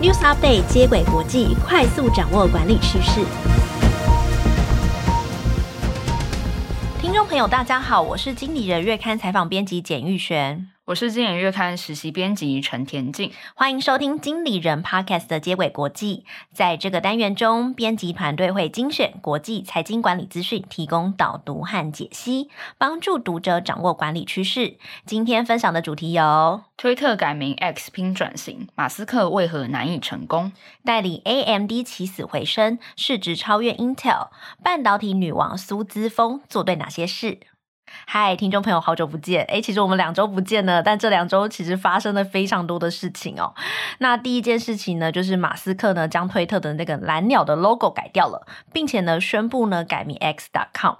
News Update 接轨国际，快速掌握管理趋势。听众朋友，大家好，我是经理人月刊采访编辑简玉璇。我是经典月刊实习编辑陈田静，欢迎收听经理人 Podcast 的接轨国际。在这个单元中，编辑团队会精选国际财经管理资讯，提供导读和解析，帮助读者掌握管理趋势。今天分享的主题有：推特改名 X 拼转型，马斯克为何难以成功？代理 AMD 起死回生，市值超越 Intel，半导体女王苏姿丰做对哪些事？嗨，听众朋友，好久不见！诶，其实我们两周不见了，但这两周其实发生了非常多的事情哦。那第一件事情呢，就是马斯克呢将推特的那个蓝鸟的 logo 改掉了，并且呢宣布呢改名 X.com。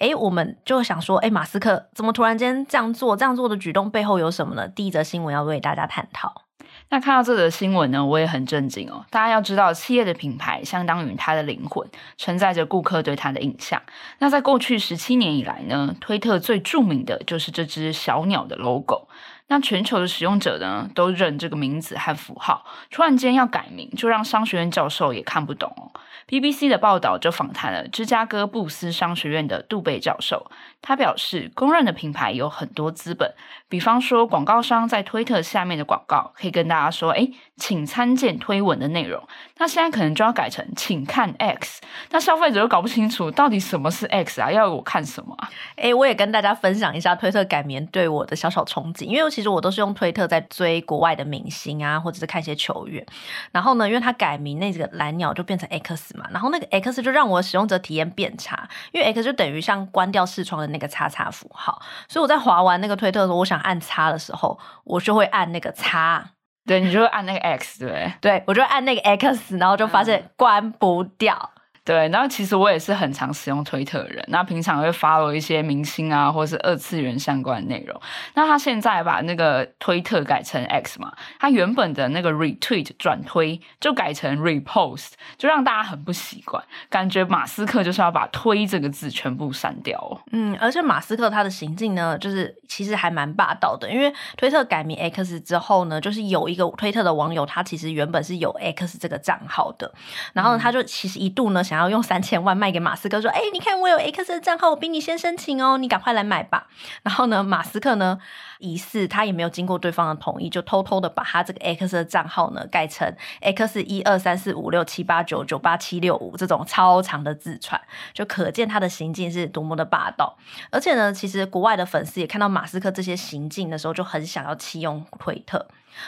诶，我们就想说，诶，马斯克怎么突然间这样做？这样做的举动背后有什么呢？第一则新闻要为大家探讨。那看到这则新闻呢，我也很震惊哦。大家要知道，企业的品牌相当于它的灵魂，承载着顾客对它的印象。那在过去十七年以来呢，推特最著名的就是这只小鸟的 logo。那全球的使用者呢，都认这个名字和符号，突然间要改名，就让商学院教授也看不懂哦。BBC 的报道就访谈了芝加哥布斯商学院的杜贝教授，他表示，公认的品牌有很多资本，比方说广告商在推特下面的广告，可以跟大家说，诶，请参见推文的内容。那现在可能就要改成，请看 X。那消费者又搞不清楚到底什么是 X 啊？要我看什么啊？诶，我也跟大家分享一下推特改名对我的小小憧憬，因为其实我都是用推特在追国外的明星啊，或者是看一些球员。然后呢，因为他改名，那个蓝鸟就变成 X 嘛，然后那个 X 就让我使用者体验变差，因为 X 就等于像关掉视窗的那个叉叉符号，所以我在划完那个推特的时候，我想按叉的时候，我就会按那个叉，对，你就会按那个 X，对，对，我就会按那个 X，然后就发现关不掉。对，然后其实我也是很常使用推特的人，那平常会 follow 一些明星啊，或是二次元相关的内容。那他现在把那个推特改成 X 嘛，他原本的那个 retweet 转推就改成 repost，就让大家很不习惯，感觉马斯克就是要把推这个字全部删掉哦。嗯，而且马斯克他的行径呢，就是其实还蛮霸道的，因为推特改名 X 之后呢，就是有一个推特的网友，他其实原本是有 X 这个账号的，然后呢，他就其实一度呢想要。然后用三千万卖给马斯克，说：“哎，你看我有 X 的账号，我比你先申请哦，你赶快来买吧。”然后呢，马斯克呢，疑似他也没有经过对方的同意，就偷偷的把他这个 X 的账号呢改成 X 一二三四五六七八九九八七六五这种超长的字串，就可见他的行径是多么的霸道。而且呢，其实国外的粉丝也看到马斯克这些行径的时候，就很想要弃用推特。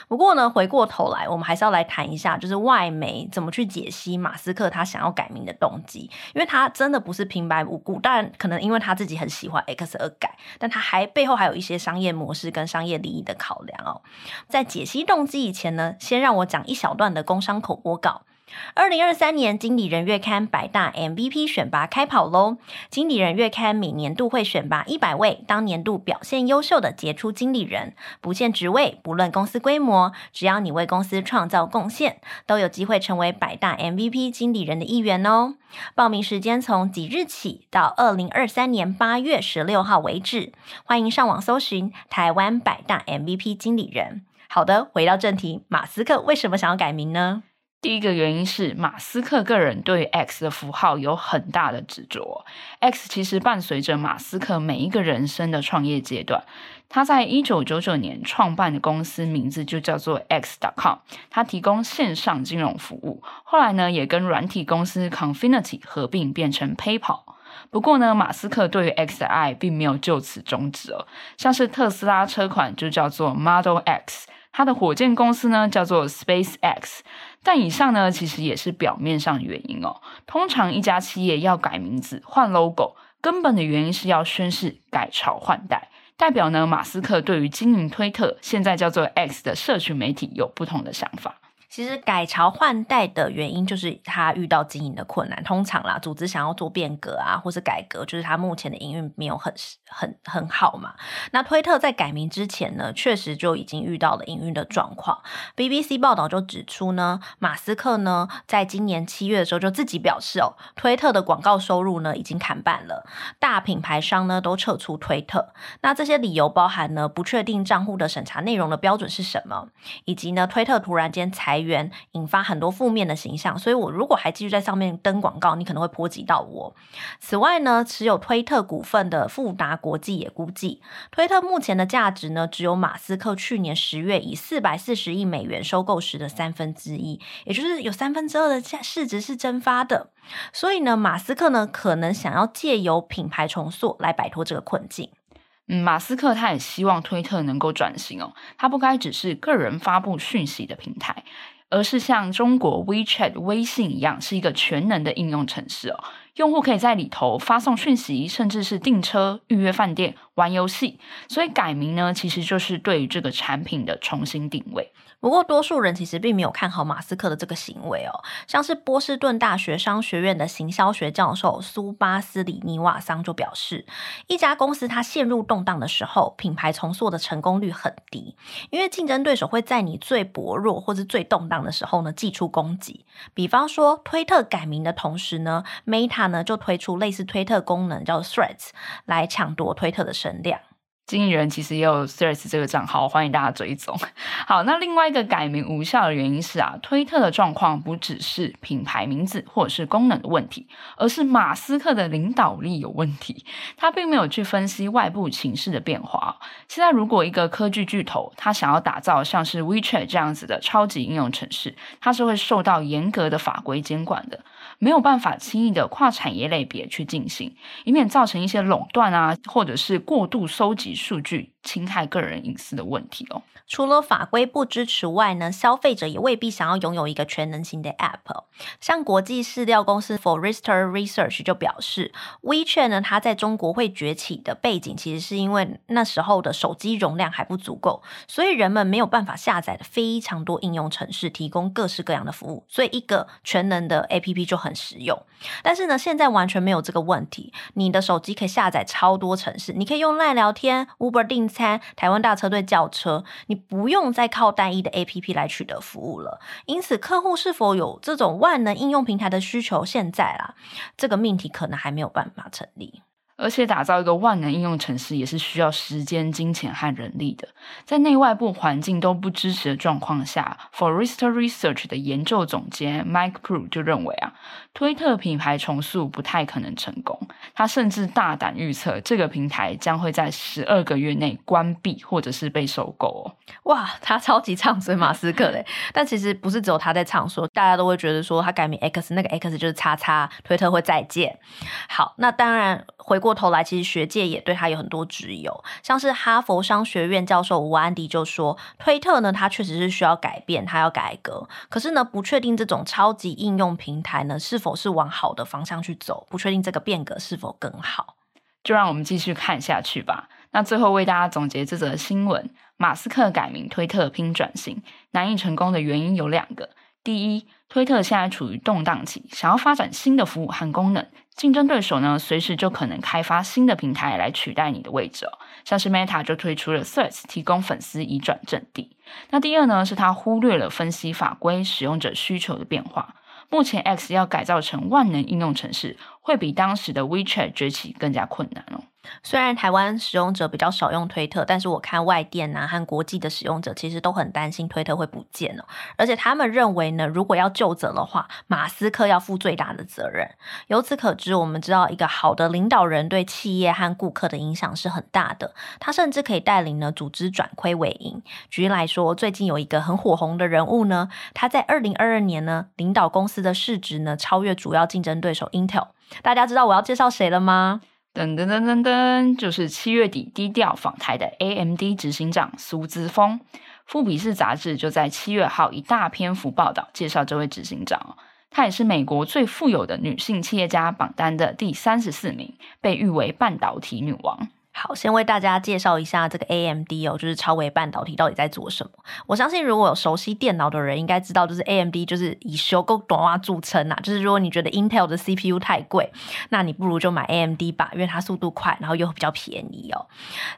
不过呢，回过头来，我们还是要来谈一下，就是外媒怎么去解析马斯克他想要改名的动机，因为他真的不是平白无故，但可能因为他自己很喜欢 X 而改，但他还背后还有一些商业模式跟商业利益的考量哦。在解析动机以前呢，先让我讲一小段的工商口播稿。二零二三年经理人月刊百大 MVP 选拔开跑喽！经理人月刊每年度会选拔一百位当年度表现优秀的杰出经理人，不限职位，不论公司规模，只要你为公司创造贡献，都有机会成为百大 MVP 经理人的一员哦。报名时间从即日起到二零二三年八月十六号为止，欢迎上网搜寻台湾百大 MVP 经理人。好的，回到正题，马斯克为什么想要改名呢？第一个原因是马斯克个人对 X 的符号有很大的执着。X 其实伴随着马斯克每一个人生的创业阶段。他在一九九九年创办的公司名字就叫做 X.com，他提供线上金融服务。后来呢，也跟软体公司 Confinity 合并，变成 PayPal。不过呢，马斯克对于 X 的爱并没有就此终止哦。像是特斯拉车款就叫做 Model X。他的火箭公司呢叫做 SpaceX，但以上呢其实也是表面上的原因哦。通常一家企业要改名字、换 logo，根本的原因是要宣誓改朝换代，代表呢马斯克对于经营推特现在叫做 X 的社群媒体有不同的想法。其实改朝换代的原因就是他遇到经营的困难。通常啦，组织想要做变革啊，或是改革，就是他目前的营运没有很很很好嘛。那推特在改名之前呢，确实就已经遇到了营运的状况。BBC 报道就指出呢，马斯克呢，在今年七月的时候就自己表示哦，推特的广告收入呢已经砍半了，大品牌商呢都撤出推特。那这些理由包含呢，不确定账户的审查内容的标准是什么，以及呢，推特突然间裁。源，引发很多负面的形象。所以我如果还继续在上面登广告，你可能会波及到我。此外呢，持有推特股份的富达国际也估计，推特目前的价值呢，只有马斯克去年十月以四百四十亿美元收购时的三分之一，也就是有三分之二的价市值是蒸发的。所以呢，马斯克呢，可能想要借由品牌重塑来摆脱这个困境。嗯，马斯克他也希望推特能够转型哦，他不该只是个人发布讯息的平台，而是像中国 WeChat 微信一样，是一个全能的应用程式哦。用户可以在里头发送讯息，甚至是订车、预约饭店、玩游戏。所以改名呢，其实就是对于这个产品的重新定位。不过，多数人其实并没有看好马斯克的这个行为哦。像是波士顿大学商学院的行销学教授苏巴斯里尼瓦桑就表示，一家公司它陷入动荡的时候，品牌重塑的成功率很低，因为竞争对手会在你最薄弱或者最动荡的时候呢，祭出攻击。比方说，推特改名的同时呢，Meta 呢就推出类似推特功能叫 Threads 来抢夺推特的声量。经纪人其实也有 Threads 这个账号，欢迎大家追踪。好，那另外一个改名无效的原因是啊，推特的状况不只是品牌名字或者是功能的问题，而是马斯克的领导力有问题。他并没有去分析外部情势的变化。现在如果一个科技巨头他想要打造像是 WeChat 这样子的超级应用城市，它是会受到严格的法规监管的。没有办法轻易的跨产业类别去进行，以免造成一些垄断啊，或者是过度收集数据，侵害个人隐私的问题哦。除了法规不支持外呢，消费者也未必想要拥有一个全能型的 App。像国际市调公司 Forrester Research 就表示，WeChat 呢，它在中国会崛起的背景，其实是因为那时候的手机容量还不足够，所以人们没有办法下载的非常多应用程式，提供各式各样的服务，所以一个全能的 APP 就很实用。但是呢，现在完全没有这个问题，你的手机可以下载超多程式，你可以用 LINE 聊天、Uber 订餐、台湾大车队轿车，你不用再靠单一的 APP 来取得服务了。因此，客户是否有这种万能应用平台的需求，现在啦，这个命题可能还没有办法成立。而且打造一个万能应用程式也是需要时间、金钱和人力的。在内外部环境都不支持的状况下，Forrester Research 的研究总监 Mike Pru 就认为啊，推特品牌重塑不太可能成功。他甚至大胆预测，这个平台将会在十二个月内关闭或者是被收购哦。哇，他超级唱衰 马斯克嘞！但其实不是只有他在唱衰，大家都会觉得说他改名 X，那个 X 就是叉叉，推特会再见。好，那当然回过头来，其实学界也对他有很多质疑，像是哈佛商学院教授吴安迪就说，推特呢，它确实是需要改变，它要改革，可是呢，不确定这种超级应用平台呢，是否是往好的方向去走，不确定这个变革是否更好，就让我们继续看下去吧。那最后为大家总结这则新闻：马斯克改名推特拼转型，难以成功的原因有两个。第一，推特现在处于动荡期，想要发展新的服务和功能，竞争对手呢，随时就可能开发新的平台来取代你的位置哦。像是 Meta 就推出了 Threads，提供粉丝移转阵地。那第二呢，是他忽略了分析法规、使用者需求的变化。目前 X 要改造成万能应用程式，会比当时的 WeChat 崛起更加困难哦。虽然台湾使用者比较少用推特，但是我看外电啊和国际的使用者其实都很担心推特会不见哦，而且他们认为呢，如果要究责的话，马斯克要负最大的责任。由此可知，我们知道一个好的领导人对企业和顾客的影响是很大的，他甚至可以带领呢组织转亏为盈。举例来说，最近有一个很火红的人物呢，他在二零二二年呢领导公司的市值呢超越主要竞争对手 Intel。大家知道我要介绍谁了吗？噔噔噔噔噔，就是七月底低调访台的 AMD 执行长苏姿丰。富比士杂志就在七月号一大篇幅报道介绍这位执行长，她也是美国最富有的女性企业家榜单的第三十四名，被誉为半导体女王。好，先为大家介绍一下这个 AMD 哦，就是超微半导体到底在做什么。我相信如果有熟悉电脑的人，应该知道，就是 AMD 就是以修够短啊著称呐。就是如果你觉得 Intel 的 CPU 太贵，那你不如就买 AMD 吧，因为它速度快，然后又比较便宜哦。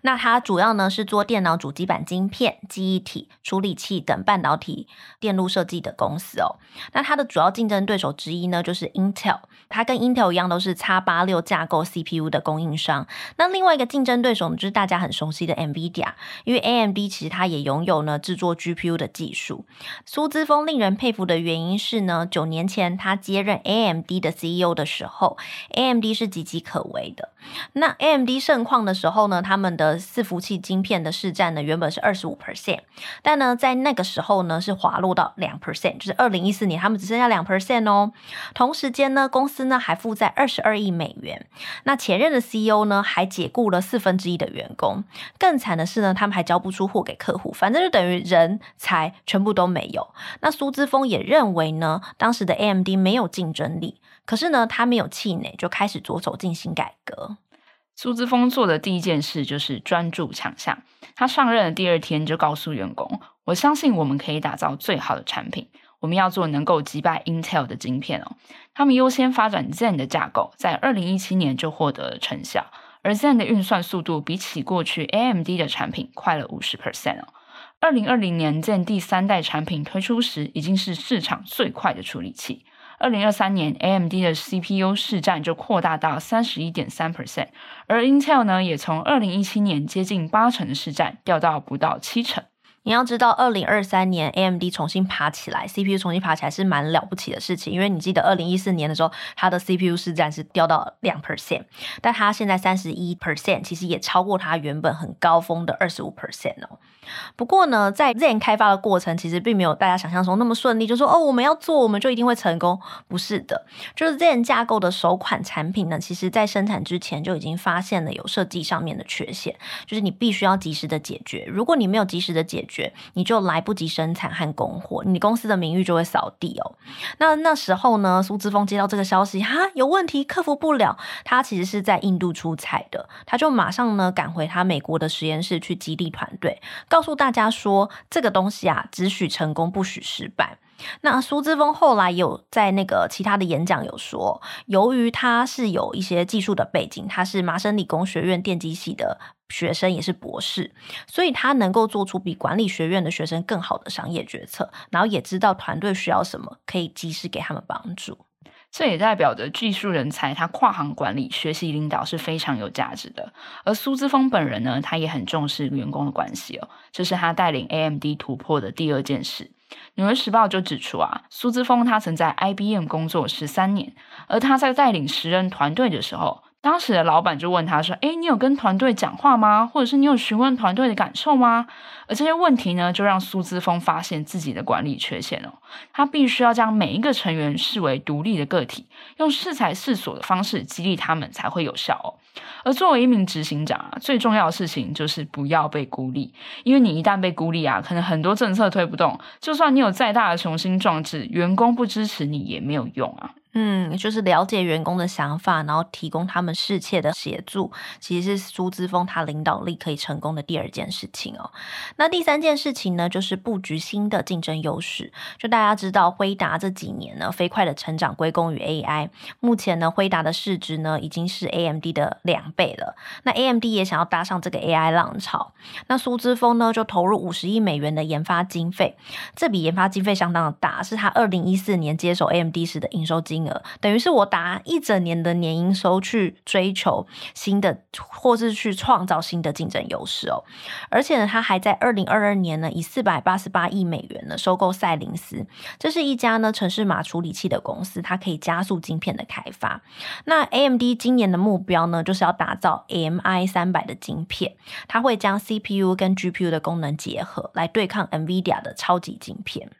那它主要呢是做电脑主机板晶片、记忆体、处理器等半导体电路设计的公司哦。那它的主要竞争对手之一呢就是 Intel，它跟 Intel 一样都是 X 八六架构 CPU 的供应商。那另外一个竞竞争对手呢，就是大家很熟悉的 NVIDIA，因为 AMD 其实它也拥有呢制作 GPU 的技术。苏姿丰令人佩服的原因是呢，九年前他接任 AMD 的 CEO 的时候，AMD 是岌岌可危的。那 AMD 盛况的时候呢，他们的伺服器晶片的市占呢原本是二十五 percent，但呢在那个时候呢是滑落到两 percent，就是二零一四年他们只剩下两 percent 哦。同时间呢，公司呢还负债二十二亿美元。那前任的 CEO 呢还解雇了四分之一的员工。更惨的是呢，他们还交不出货给客户，反正就等于人才全部都没有。那苏之峰也认为呢，当时的 AMD 没有竞争力。可是呢，他没有气馁，就开始着手进行改革。苏姿丰做的第一件事就是专注强项。他上任的第二天就告诉员工：“我相信我们可以打造最好的产品。我们要做能够击败 Intel 的晶片哦。”他们优先发展 Zen 的架构，在二零一七年就获得了成效。而 Zen 的运算速度比起过去 AMD 的产品快了五十 percent 哦。二零二零年 Zen 第三代产品推出时，已经是市场最快的处理器。二零二三年，AMD 的 CPU 市占就扩大到三十一点三 percent，而 Intel 呢，也从二零一七年接近八成的市占掉到不到七成。你要知道，二零二三年 AMD 重新爬起来，CPU 重新爬起来是蛮了不起的事情。因为你记得二零一四年的时候，它的 CPU 市占是掉到两 percent，但它现在三十一 percent，其实也超过它原本很高峰的二十五 percent 哦。不过呢，在 Zen 开发的过程，其实并没有大家想象中那么顺利，就说哦，我们要做，我们就一定会成功。不是的，就是 Zen 架构的首款产品呢，其实在生产之前就已经发现了有设计上面的缺陷，就是你必须要及时的解决。如果你没有及时的解决，你就来不及生产和供货，你公司的名誉就会扫地哦。那那时候呢，苏姿丰接到这个消息，哈，有问题，克服不了。他其实是在印度出差的，他就马上呢赶回他美国的实验室去激励团队，告诉大家说，这个东西啊，只许成功，不许失败。那苏姿丰后来有在那个其他的演讲有说，由于他是有一些技术的背景，他是麻省理工学院电机系的学生，也是博士，所以他能够做出比管理学院的学生更好的商业决策，然后也知道团队需要什么，可以及时给他们帮助。这也代表着技术人才他跨行管理、学习领导是非常有价值的。而苏姿丰本人呢，他也很重视员工的关系哦，这是他带领 AMD 突破的第二件事。《纽约时报》就指出啊，苏姿丰他曾在 IBM 工作十三年，而他在带领十人团队的时候，当时的老板就问他说：“诶，你有跟团队讲话吗？或者是你有询问团队的感受吗？”而这些问题呢，就让苏姿丰发现自己的管理缺陷哦。他必须要将每一个成员视为独立的个体，用适才适所的方式激励他们才会有效哦。而作为一名执行长啊，最重要的事情就是不要被孤立，因为你一旦被孤立啊，可能很多政策推不动，就算你有再大的雄心壮志，员工不支持你也没有用啊。嗯，就是了解员工的想法，然后提供他们适切的协助，其实是苏之峰他领导力可以成功的第二件事情哦。那第三件事情呢，就是布局新的竞争优势。就大家知道，辉达这几年呢，飞快的成长归功于 AI。目前呢，辉达的市值呢，已经是 AMD 的两倍了。那 AMD 也想要搭上这个 AI 浪潮，那苏姿丰呢，就投入五十亿美元的研发经费，这笔研发经费相当的大，是他二零一四年接手 AMD 时的营收金额。等于是我打一整年的年营收去追求新的，或是去创造新的竞争优势哦。而且呢，他还在二零二二年呢，以四百八十八亿美元呢收购赛灵思，这是一家呢程式码处理器的公司，它可以加速晶片的开发。那 AMD 今年的目标呢，就是要打造 MI 三百的晶片，它会将 CPU 跟 GPU 的功能结合，来对抗 NVIDIA 的超级晶片。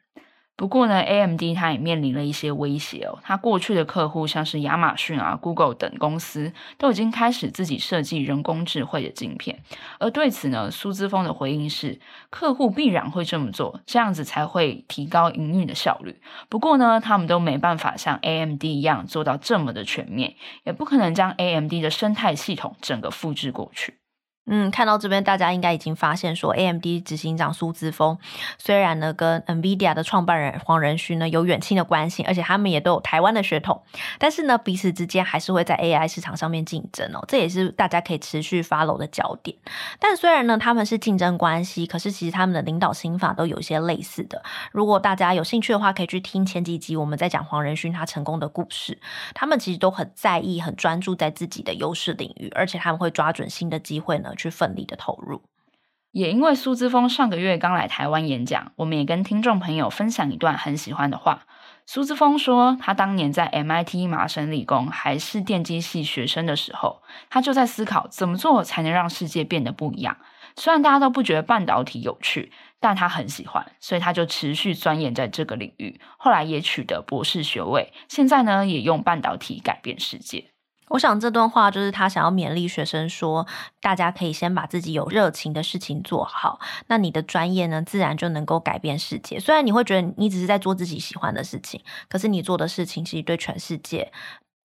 不过呢，AMD 它也面临了一些威胁哦。它过去的客户像是亚马逊啊、Google 等公司，都已经开始自己设计人工智慧的晶片。而对此呢，苏姿丰的回应是：客户必然会这么做，这样子才会提高营运的效率。不过呢，他们都没办法像 AMD 一样做到这么的全面，也不可能将 AMD 的生态系统整个复制过去。嗯，看到这边，大家应该已经发现说，AMD 执行长苏姿丰虽然呢跟 NVIDIA 的创办人黄仁勋呢有远亲的关系，而且他们也都有台湾的血统，但是呢彼此之间还是会在 AI 市场上面竞争哦，这也是大家可以持续 follow 的焦点。但虽然呢他们是竞争关系，可是其实他们的领导心法都有一些类似的。如果大家有兴趣的话，可以去听前几集我们在讲黄仁勋他成功的故事。他们其实都很在意、很专注在自己的优势领域，而且他们会抓准新的机会呢。去奋力的投入，也因为苏姿丰上个月刚来台湾演讲，我们也跟听众朋友分享一段很喜欢的话。苏姿丰说，他当年在 MIT 麻省理工还是电机系学生的时候，他就在思考怎么做才能让世界变得不一样。虽然大家都不觉得半导体有趣，但他很喜欢，所以他就持续钻研在这个领域。后来也取得博士学位，现在呢，也用半导体改变世界。我想这段话就是他想要勉励学生说，大家可以先把自己有热情的事情做好，那你的专业呢，自然就能够改变世界。虽然你会觉得你只是在做自己喜欢的事情，可是你做的事情其实对全世界，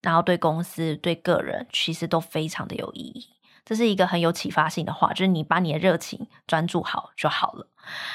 然后对公司、对个人，其实都非常的有意义。这是一个很有启发性的话，就是你把你的热情专注好就好了。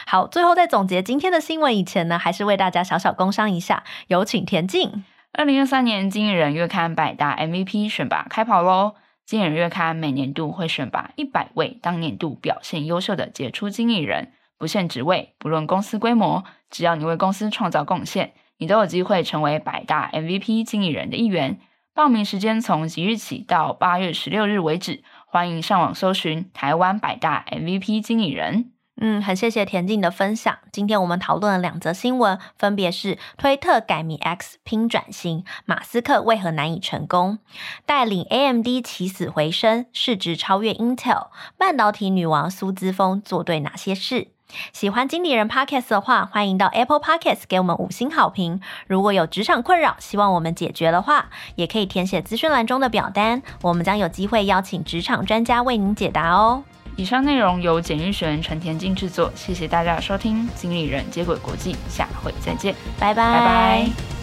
好，最后在总结今天的新闻以前呢，还是为大家小小工商一下，有请田静。二零二三年经理人月刊百大 MVP 选拔开跑喽！经理人月刊每年度会选拔一百位当年度表现优秀的杰出经理人，不限职位，不论公司规模，只要你为公司创造贡献，你都有机会成为百大 MVP 经理人的一员。报名时间从即日起到八月十六日为止，欢迎上网搜寻台湾百大 MVP 经理人。嗯，很谢谢田静的分享。今天我们讨论了两则新闻，分别是推特改名 X 拼转型，马斯克为何难以成功？带领 AMD 起死回生，市值超越 Intel，半导体女王苏姿丰做对哪些事？喜欢经理人 Podcast 的话，欢迎到 Apple Podcast 给我们五星好评。如果有职场困扰，希望我们解决的话，也可以填写资讯栏中的表单，我们将有机会邀请职场专家为您解答哦。以上内容由简玉璇、陈田静制作，谢谢大家的收听。经理人接轨国际，下回再见，拜拜。拜拜。